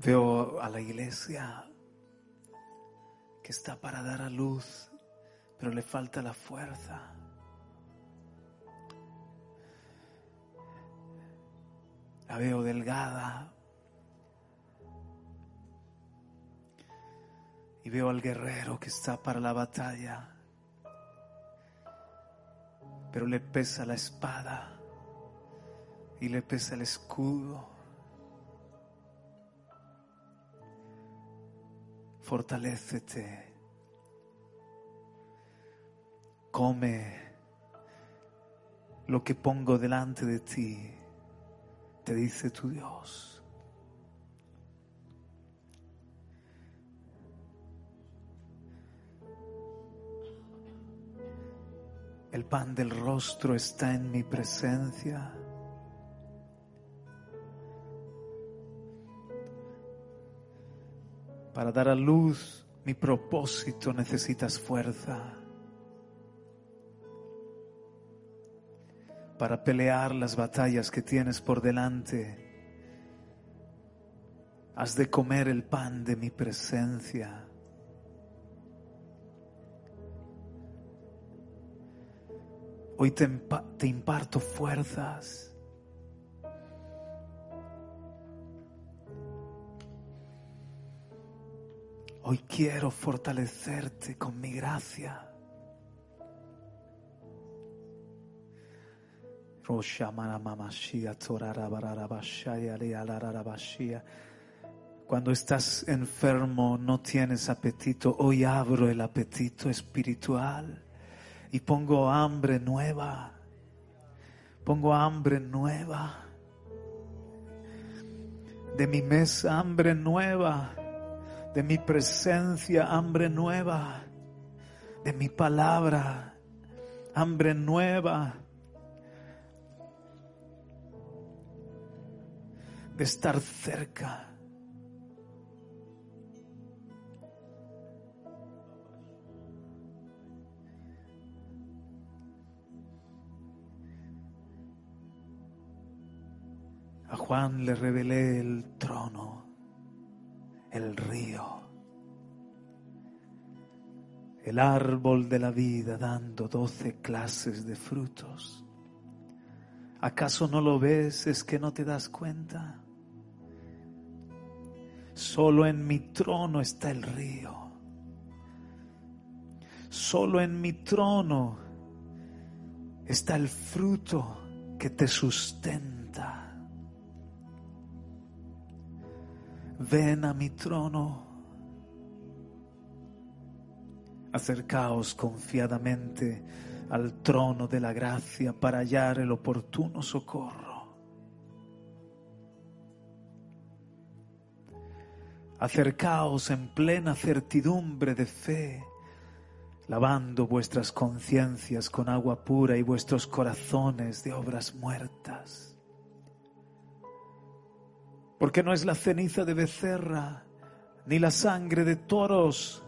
Veo a la iglesia que está para dar a luz, pero le falta la fuerza. La veo delgada. Y veo al guerrero que está para la batalla. Pero le pesa la espada y le pesa el escudo. Fortalécete. Come lo que pongo delante de ti te dice tu Dios. El pan del rostro está en mi presencia. Para dar a luz mi propósito necesitas fuerza. para pelear las batallas que tienes por delante. Has de comer el pan de mi presencia. Hoy te, te imparto fuerzas. Hoy quiero fortalecerte con mi gracia. Cuando estás enfermo, no tienes apetito, hoy abro el apetito espiritual y pongo hambre nueva. Pongo hambre nueva. De mi mesa, hambre nueva. De mi presencia, hambre nueva. De mi palabra, hambre nueva de estar cerca. A Juan le revelé el trono, el río, el árbol de la vida dando doce clases de frutos. ¿Acaso no lo ves? ¿Es que no te das cuenta? Solo en mi trono está el río. Solo en mi trono está el fruto que te sustenta. Ven a mi trono. Acercaos confiadamente al trono de la gracia para hallar el oportuno socorro. Acercaos en plena certidumbre de fe, lavando vuestras conciencias con agua pura y vuestros corazones de obras muertas. Porque no es la ceniza de becerra, ni la sangre de toros,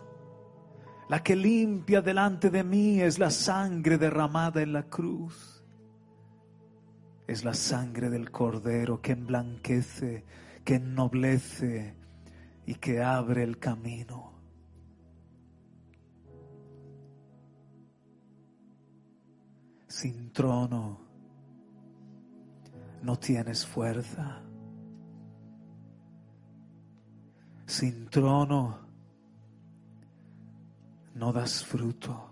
la que limpia delante de mí es la sangre derramada en la cruz. Es la sangre del cordero que emblanquece, que ennoblece, y que abre el camino. Sin trono no tienes fuerza. Sin trono no das fruto.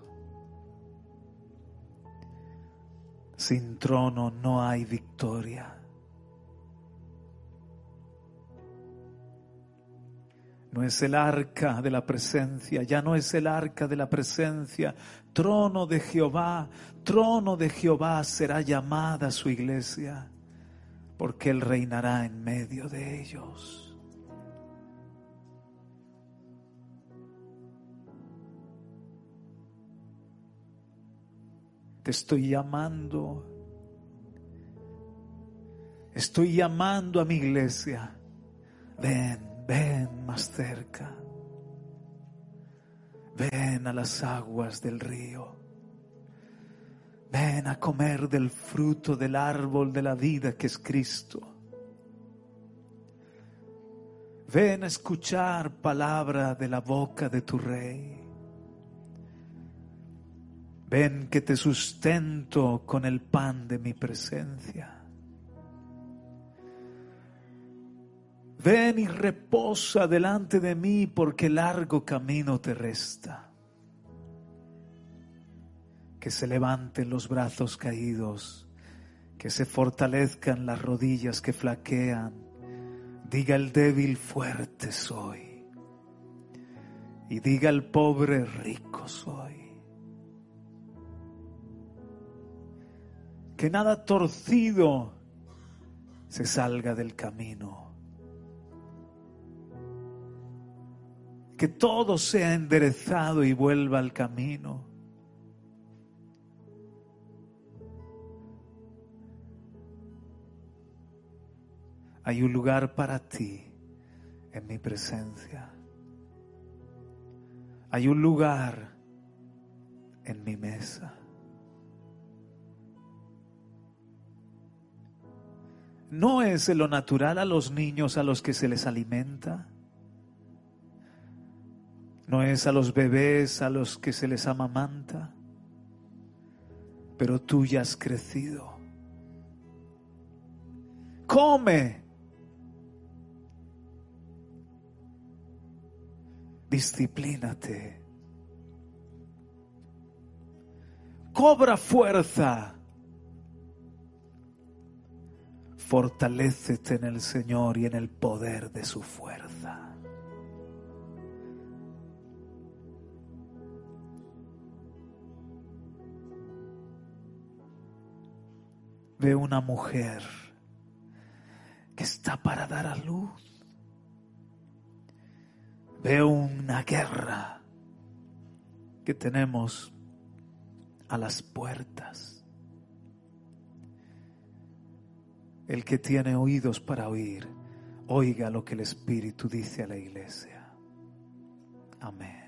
Sin trono no hay victoria. No es el arca de la presencia, ya no es el arca de la presencia. Trono de Jehová, trono de Jehová será llamada su iglesia, porque Él reinará en medio de ellos. Te estoy llamando, estoy llamando a mi iglesia. Ven ven más cerca, ven a las aguas del río, ven a comer del fruto del árbol de la vida que es Cristo. Ven a escuchar palabra de la boca de tu rey. Ven que te sustento con el pan de mi presencia. Ven y reposa delante de mí porque largo camino te resta. Que se levanten los brazos caídos, que se fortalezcan las rodillas que flaquean. Diga el débil fuerte soy. Y diga el pobre rico soy. Que nada torcido se salga del camino que todo sea enderezado y vuelva al camino. Hay un lugar para ti en mi presencia. Hay un lugar en mi mesa. No es lo natural a los niños a los que se les alimenta no es a los bebés a los que se les amamanta, pero tú ya has crecido. Come. Disciplínate. Cobra fuerza. Fortalécete en el Señor y en el poder de su fuerza. Veo una mujer que está para dar a luz. Veo una guerra que tenemos a las puertas. El que tiene oídos para oír, oiga lo que el Espíritu dice a la iglesia. Amén.